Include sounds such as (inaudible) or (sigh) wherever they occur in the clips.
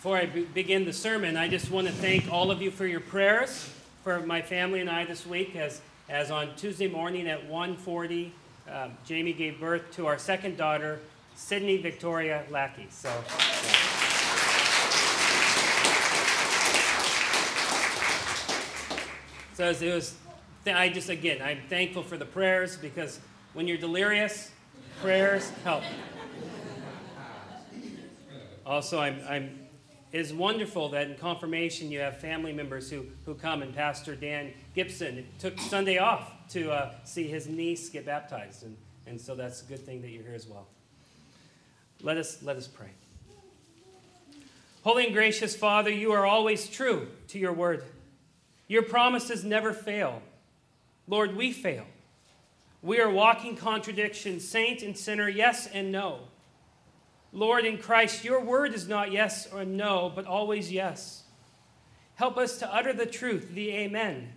Before I be- begin the sermon, I just want to thank all of you for your prayers for my family and I this week. As, as on Tuesday morning at 1:40, um, Jamie gave birth to our second daughter, Sydney Victoria Lackey. So. So it was, I just, again, I'm thankful for the prayers because when you're delirious, prayers help. Also, I'm, I'm, it is wonderful that in confirmation you have family members who, who come, and Pastor Dan Gibson took Sunday off to uh, see his niece get baptized, and, and so that's a good thing that you're here as well. Let us, let us pray. Holy and gracious Father, you are always true to your word. Your promises never fail. Lord, we fail. We are walking contradictions, saint and sinner, yes and no. Lord, in Christ, your word is not yes or no, but always yes. Help us to utter the truth, the amen,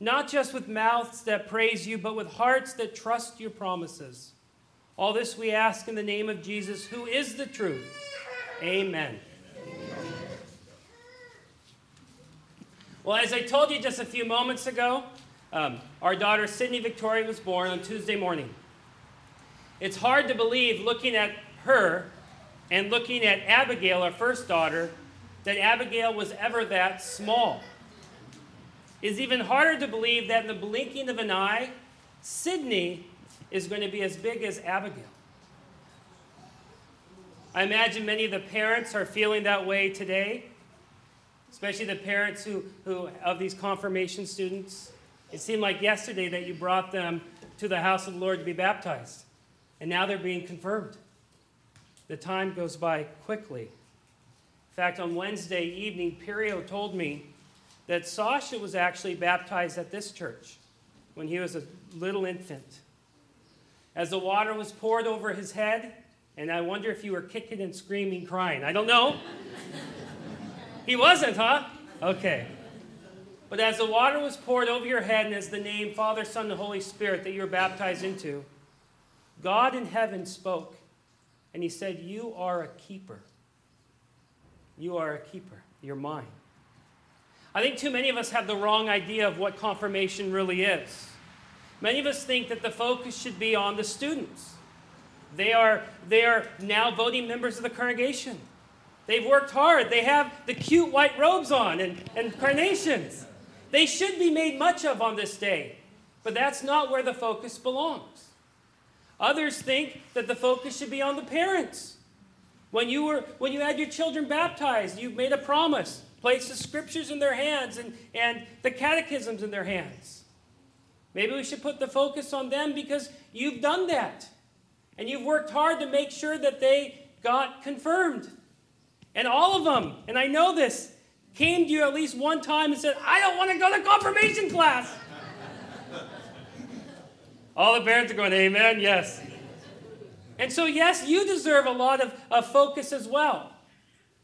not just with mouths that praise you, but with hearts that trust your promises. All this we ask in the name of Jesus, who is the truth. Amen. Well, as I told you just a few moments ago, um, our daughter Sydney Victoria was born on Tuesday morning. It's hard to believe, looking at her and looking at Abigail, our first daughter, that Abigail was ever that small. It's even harder to believe that in the blinking of an eye, Sydney is going to be as big as Abigail. I imagine many of the parents are feeling that way today especially the parents who, who of these confirmation students. It seemed like yesterday that you brought them to the house of the Lord to be baptized, and now they're being confirmed. The time goes by quickly. In fact, on Wednesday evening, Pirio told me that Sasha was actually baptized at this church when he was a little infant. As the water was poured over his head, and I wonder if you were kicking and screaming, crying. I don't know. He wasn't, huh? Okay. But as the water was poured over your head, and as the name Father, Son, and Holy Spirit that you were baptized into, God in heaven spoke, and He said, You are a keeper. You are a keeper. You're mine. I think too many of us have the wrong idea of what confirmation really is. Many of us think that the focus should be on the students. They are, they are now voting members of the congregation. They've worked hard. They have the cute white robes on and, and carnations. They should be made much of on this day, but that's not where the focus belongs. Others think that the focus should be on the parents. When you, were, when you had your children baptized, you made a promise, placed the scriptures in their hands and, and the catechisms in their hands. Maybe we should put the focus on them because you've done that. And you've worked hard to make sure that they got confirmed. And all of them, and I know this, came to you at least one time and said, I don't want to go to confirmation class. All the parents are going, Amen, yes. And so, yes, you deserve a lot of, of focus as well.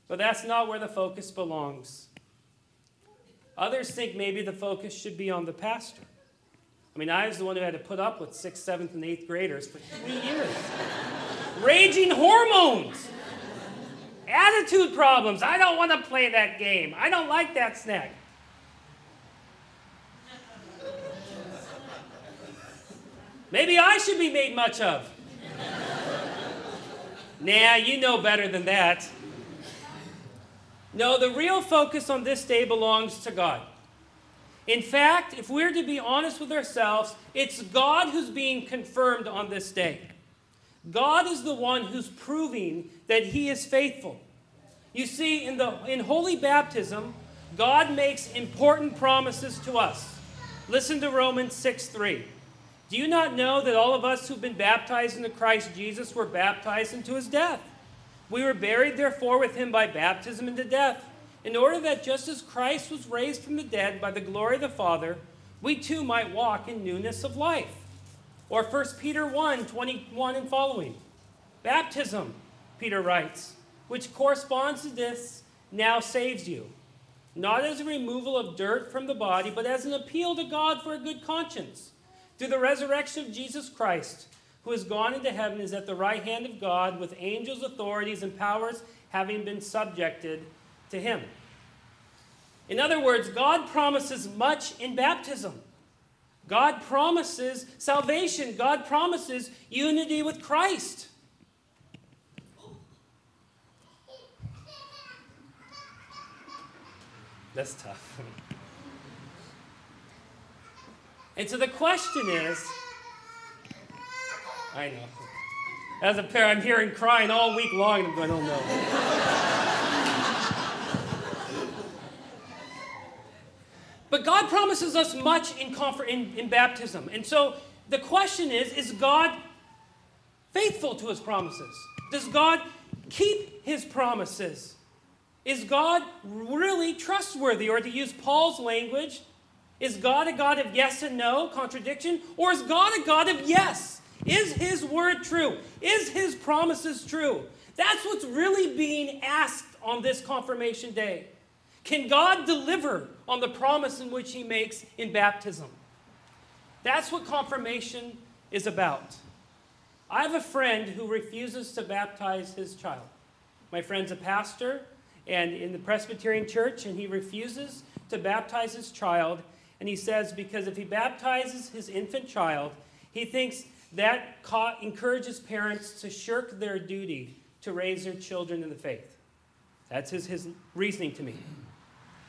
But that's not where the focus belongs. Others think maybe the focus should be on the pastor. I mean, I was the one who had to put up with sixth, seventh, and eighth graders for three years. Raging hormones. Attitude problems. I don't want to play that game. I don't like that snack. Maybe I should be made much of. nah, you know better than that. No, the real focus on this day belongs to God. In fact, if we're to be honest with ourselves, it's God who's being confirmed on this day. God is the one who's proving that he is faithful. You see, in, the, in holy baptism, God makes important promises to us. Listen to Romans 6 3. Do you not know that all of us who've been baptized into Christ Jesus were baptized into his death? We were buried, therefore, with him by baptism into death, in order that just as Christ was raised from the dead by the glory of the Father, we too might walk in newness of life. Or 1 Peter 1 21 and following. Baptism, Peter writes, which corresponds to this, now saves you. Not as a removal of dirt from the body, but as an appeal to God for a good conscience. Through the resurrection of Jesus Christ, who has gone into heaven, is at the right hand of God, with angels, authorities, and powers having been subjected to Him. In other words, God promises much in baptism. God promises salvation. God promises unity with Christ. That's tough. (laughs) And so the question is I know. As a parent, I'm hearing crying all week long, and I'm going, oh no. but God promises us much in, comfort, in, in baptism. And so the question is is God faithful to his promises? Does God keep his promises? Is God really trustworthy? Or to use Paul's language, is God a God of yes and no, contradiction? Or is God a God of yes? Is his word true? Is his promises true? That's what's really being asked on this confirmation day. Can God deliver on the promise in which he makes in baptism? That's what confirmation is about. I have a friend who refuses to baptize his child. My friend's a pastor and in the Presbyterian church, and he refuses to baptize his child. And he says because if he baptizes his infant child, he thinks that encourages parents to shirk their duty to raise their children in the faith. That's his, his reasoning to me.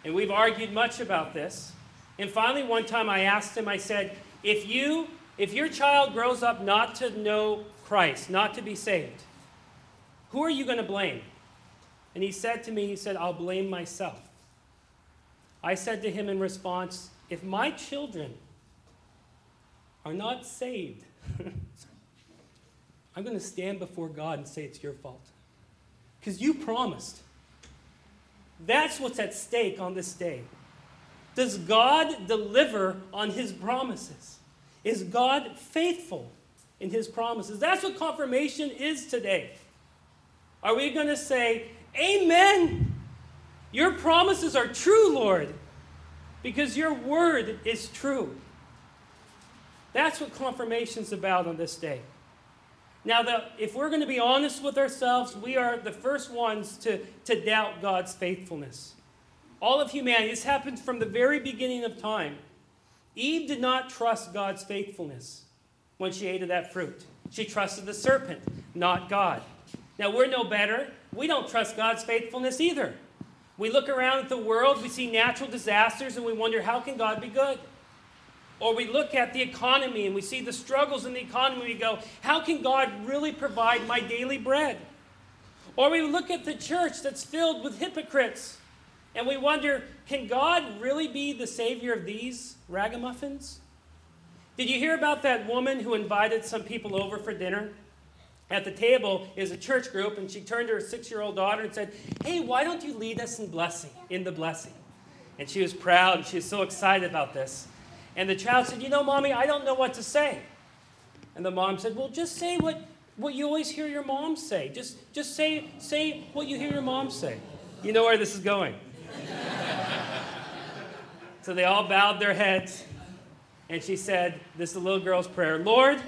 And we've argued much about this. And finally, one time I asked him, I said, if you if your child grows up not to know Christ, not to be saved, who are you going to blame? And he said to me, he said, I'll blame myself. I said to him in response, if my children are not saved, (laughs) I'm going to stand before God and say it's your fault. Because you promised. That's what's at stake on this day. Does God deliver on his promises? Is God faithful in his promises? That's what confirmation is today. Are we going to say, Amen? Your promises are true, Lord, because your word is true. That's what confirmation's about on this day. Now, the, if we're going to be honest with ourselves, we are the first ones to, to doubt God's faithfulness. All of humanity, this happened from the very beginning of time. Eve did not trust God's faithfulness when she ate of that fruit. She trusted the serpent, not God. Now, we're no better. We don't trust God's faithfulness either. We look around at the world, we see natural disasters, and we wonder, how can God be good? Or we look at the economy and we see the struggles in the economy. And we go, how can God really provide my daily bread? Or we look at the church that's filled with hypocrites and we wonder, can God really be the savior of these ragamuffins? Did you hear about that woman who invited some people over for dinner? At the table is a church group, and she turned to her six year old daughter and said, Hey, why don't you lead us in blessing, in the blessing? And she was proud, and she was so excited about this. And the child said, You know, mommy, I don't know what to say. And the mom said, Well, just say what, what you always hear your mom say. Just, just say, say what you hear your mom say. You know where this is going. (laughs) so they all bowed their heads. And she said, This is the little girl's prayer Lord,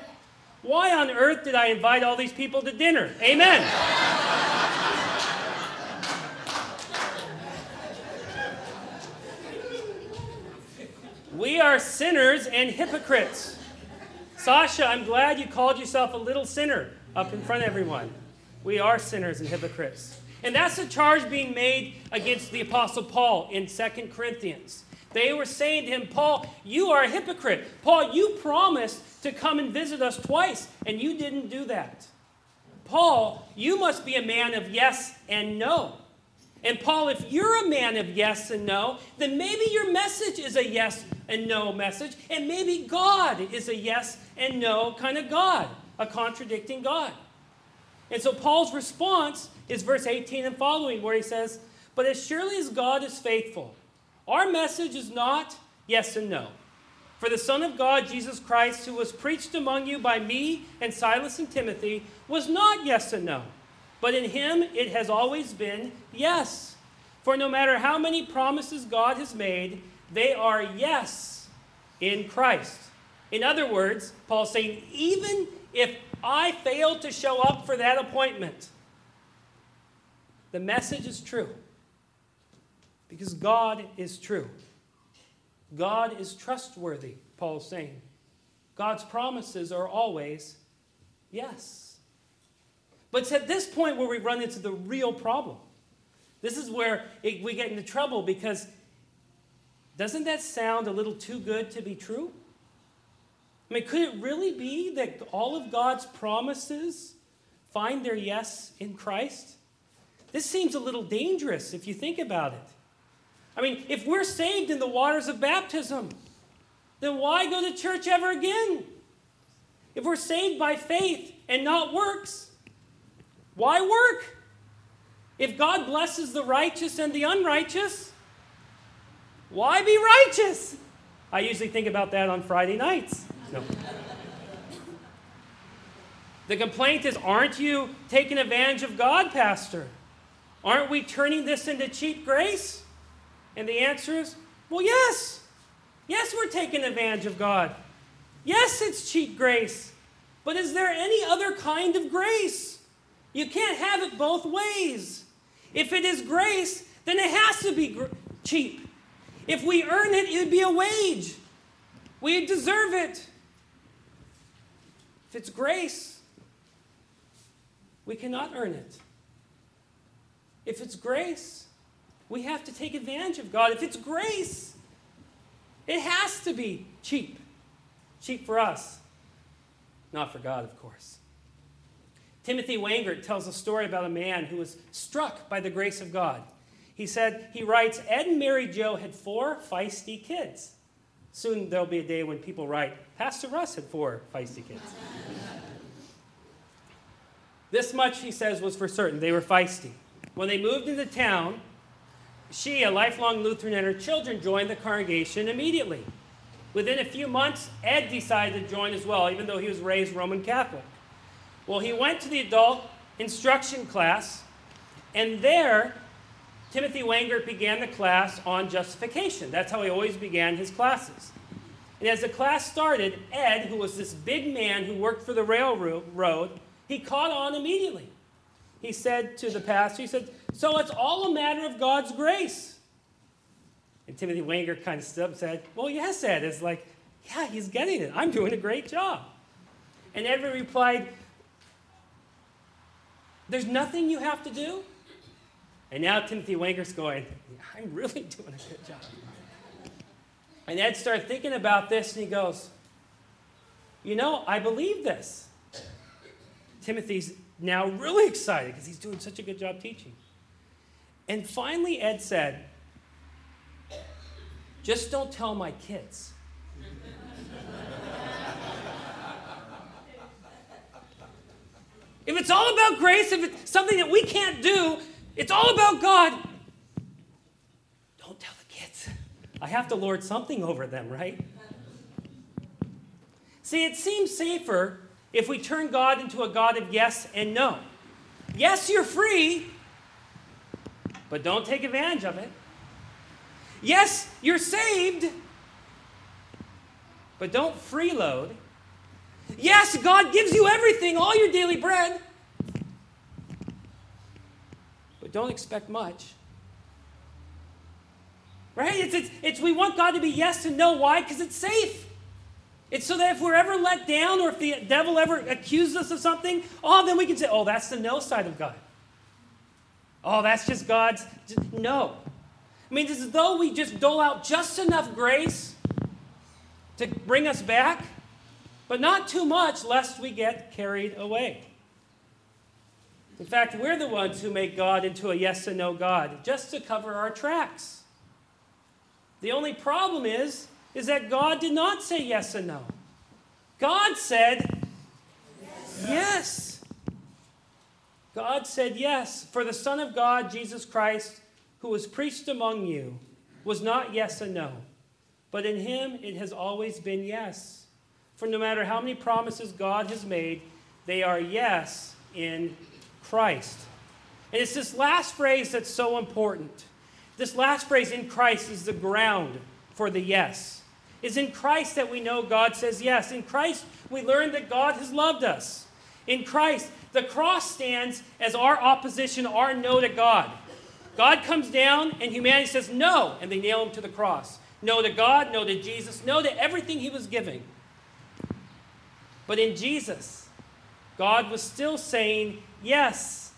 why on earth did I invite all these people to dinner? Amen. We are sinners and hypocrites. Sasha, I'm glad you called yourself a little sinner up in front of everyone. We are sinners and hypocrites. And that's the charge being made against the Apostle Paul in 2 Corinthians. They were saying to him, Paul, you are a hypocrite. Paul, you promised to come and visit us twice, and you didn't do that. Paul, you must be a man of yes and no. And Paul, if you're a man of yes and no, then maybe your message is a yes and no message, and maybe God is a yes and no kind of God, a contradicting God. And so Paul's response is verse 18 and following, where he says, But as surely as God is faithful, our message is not yes and no. For the Son of God, Jesus Christ, who was preached among you by me and Silas and Timothy, was not yes and no. But in him it has always been yes. For no matter how many promises God has made, they are yes in Christ. In other words, Paul's saying, even if I fail to show up for that appointment, the message is true. Because God is true. God is trustworthy, Paul's saying. God's promises are always yes. But it's at this point where we run into the real problem. This is where it, we get into trouble because doesn't that sound a little too good to be true? I mean, could it really be that all of God's promises find their yes in Christ? This seems a little dangerous if you think about it. I mean, if we're saved in the waters of baptism, then why go to church ever again? If we're saved by faith and not works, why work? If God blesses the righteous and the unrighteous, why be righteous? I usually think about that on Friday nights. No. The complaint is aren't you taking advantage of God, Pastor? Aren't we turning this into cheap grace? And the answer is well, yes. Yes, we're taking advantage of God. Yes, it's cheap grace. But is there any other kind of grace? You can't have it both ways. If it is grace, then it has to be gr- cheap. If we earn it, it would be a wage. We deserve it. If it's grace, we cannot earn it. If it's grace, we have to take advantage of God. If it's grace, it has to be cheap. Cheap for us, not for God, of course. Timothy Wengert tells a story about a man who was struck by the grace of God. He said, he writes, Ed and Mary Joe had four feisty kids. Soon there'll be a day when people write, Pastor Russ had four feisty kids. (laughs) this much, he says, was for certain. They were feisty. When they moved into town, she, a lifelong Lutheran, and her children joined the congregation immediately. Within a few months, Ed decided to join as well, even though he was raised Roman Catholic. Well, he went to the adult instruction class, and there, Timothy Wanger began the class on justification. That's how he always began his classes. And as the class started, Ed, who was this big man who worked for the railroad, he caught on immediately. He said to the pastor, he said, So it's all a matter of God's grace. And Timothy Wengert kind of stood up and said, Well, yes, Ed. It's like, yeah, he's getting it. I'm doing a great job. And Edward replied, There's nothing you have to do. And now Timothy Wengert's going, I'm really (laughs) doing a good job. And Ed started thinking about this and he goes, You know, I believe this. Timothy's now really (laughs) excited because he's doing such a good job teaching. And finally, Ed said, Just don't tell my kids. if it's all about grace, if it's something that we can't do, it's all about God. Don't tell the kids. I have to lord something over them, right? See, it seems safer if we turn God into a God of yes and no. Yes, you're free, but don't take advantage of it. Yes, you're saved, but don't freeload. Yes, God gives you everything, all your daily bread, but don't expect much. Right? It's, it's, it's we want God to be yes and no. Why? Because it's safe. It's so that if we're ever let down or if the devil ever accuses us of something, oh, then we can say, oh, that's the no side of God. Oh, that's just God's. No. I mean, it's as though we just dole out just enough grace to bring us back, but not too much lest we get carried away. In fact, we're the ones who make God into a yes and no God just to cover our tracks. The only problem is is that God did not say yes and no. God said yes. yes. God said yes. For the Son of God, Jesus Christ, who was preached among you, was not yes and no. But in him it has always been yes. For no matter how many promises God has made, they are yes in Christ. And it's this last phrase that's so important. This last phrase, in Christ, is the ground for the yes. Is in Christ that we know God says yes. In Christ, we learn that God has loved us. In Christ, the cross stands as our opposition, our no to God. God comes down and humanity says no, and they nail him to the cross. No to God, no to Jesus, no to everything he was giving. But in Jesus, God was still saying yes.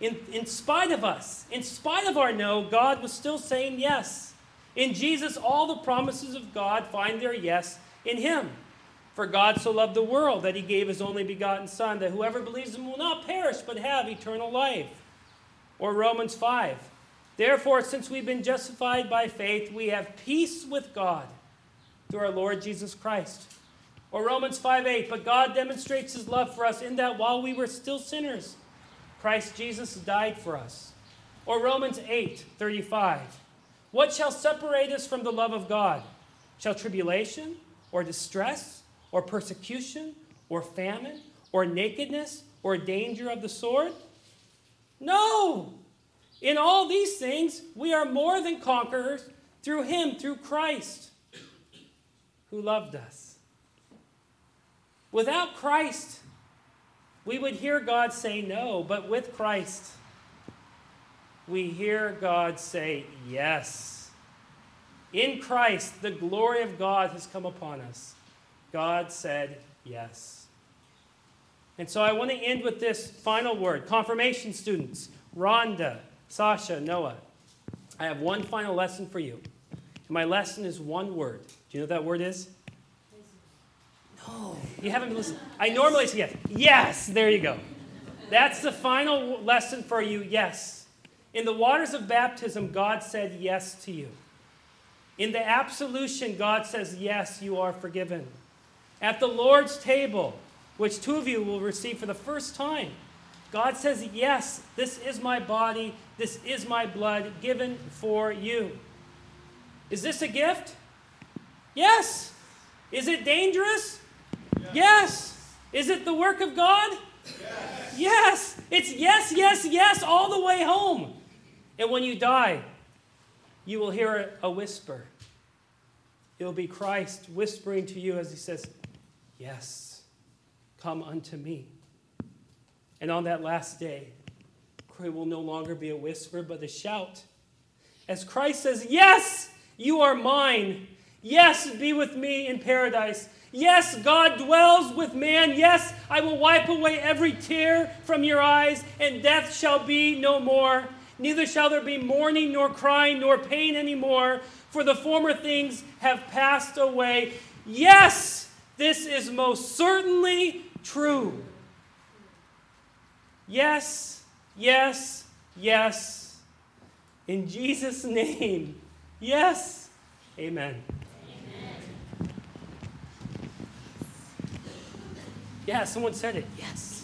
In, in spite of us, in spite of our no, God was still saying yes. In Jesus, all the promises of God find their yes in him. For God so loved the world that he gave his only begotten Son, that whoever believes him will not perish but have eternal life. Or Romans 5. Therefore, since we've been justified by faith, we have peace with God through our Lord Jesus Christ. Or Romans 5 8. But God demonstrates his love for us in that while we were still sinners, Christ Jesus died for us. Or Romans 8 35. What shall separate us from the love of God? Shall tribulation or distress or persecution or famine or nakedness or danger of the sword? No! In all these things, we are more than conquerors through Him, through Christ, who loved us. Without Christ, we would hear God say no, but with Christ, we hear God say yes. In Christ, the glory of God has come upon us. God said yes. And so I want to end with this final word. Confirmation students, Rhonda, Sasha, Noah, I have one final lesson for you. And my lesson is one word. Do you know what that word is? No, you haven't been listening. I normally say yes. Yes, there you go. That's the final lesson for you. Yes. In the waters of baptism, God said yes to you. In the absolution, God says, Yes, you are forgiven. At the Lord's table, which two of you will receive for the first time, God says, Yes, this is my body, this is my blood given for you. Is this a gift? Yes. Is it dangerous? Yes. yes. Is it the work of God? Yes. yes. It's yes, yes, yes, all the way home. And when you die, you will hear a whisper. It will be Christ whispering to you as he says, Yes, come unto me. And on that last day, it will no longer be a whisper, but a shout. As Christ says, Yes, you are mine. Yes, be with me in paradise. Yes, God dwells with man. Yes, I will wipe away every tear from your eyes, and death shall be no more. Neither shall there be mourning, nor crying, nor pain anymore, for the former things have passed away. Yes, this is most certainly true. Yes, yes, yes. In Jesus' name. Yes. Amen. Yeah, someone said it. Yes.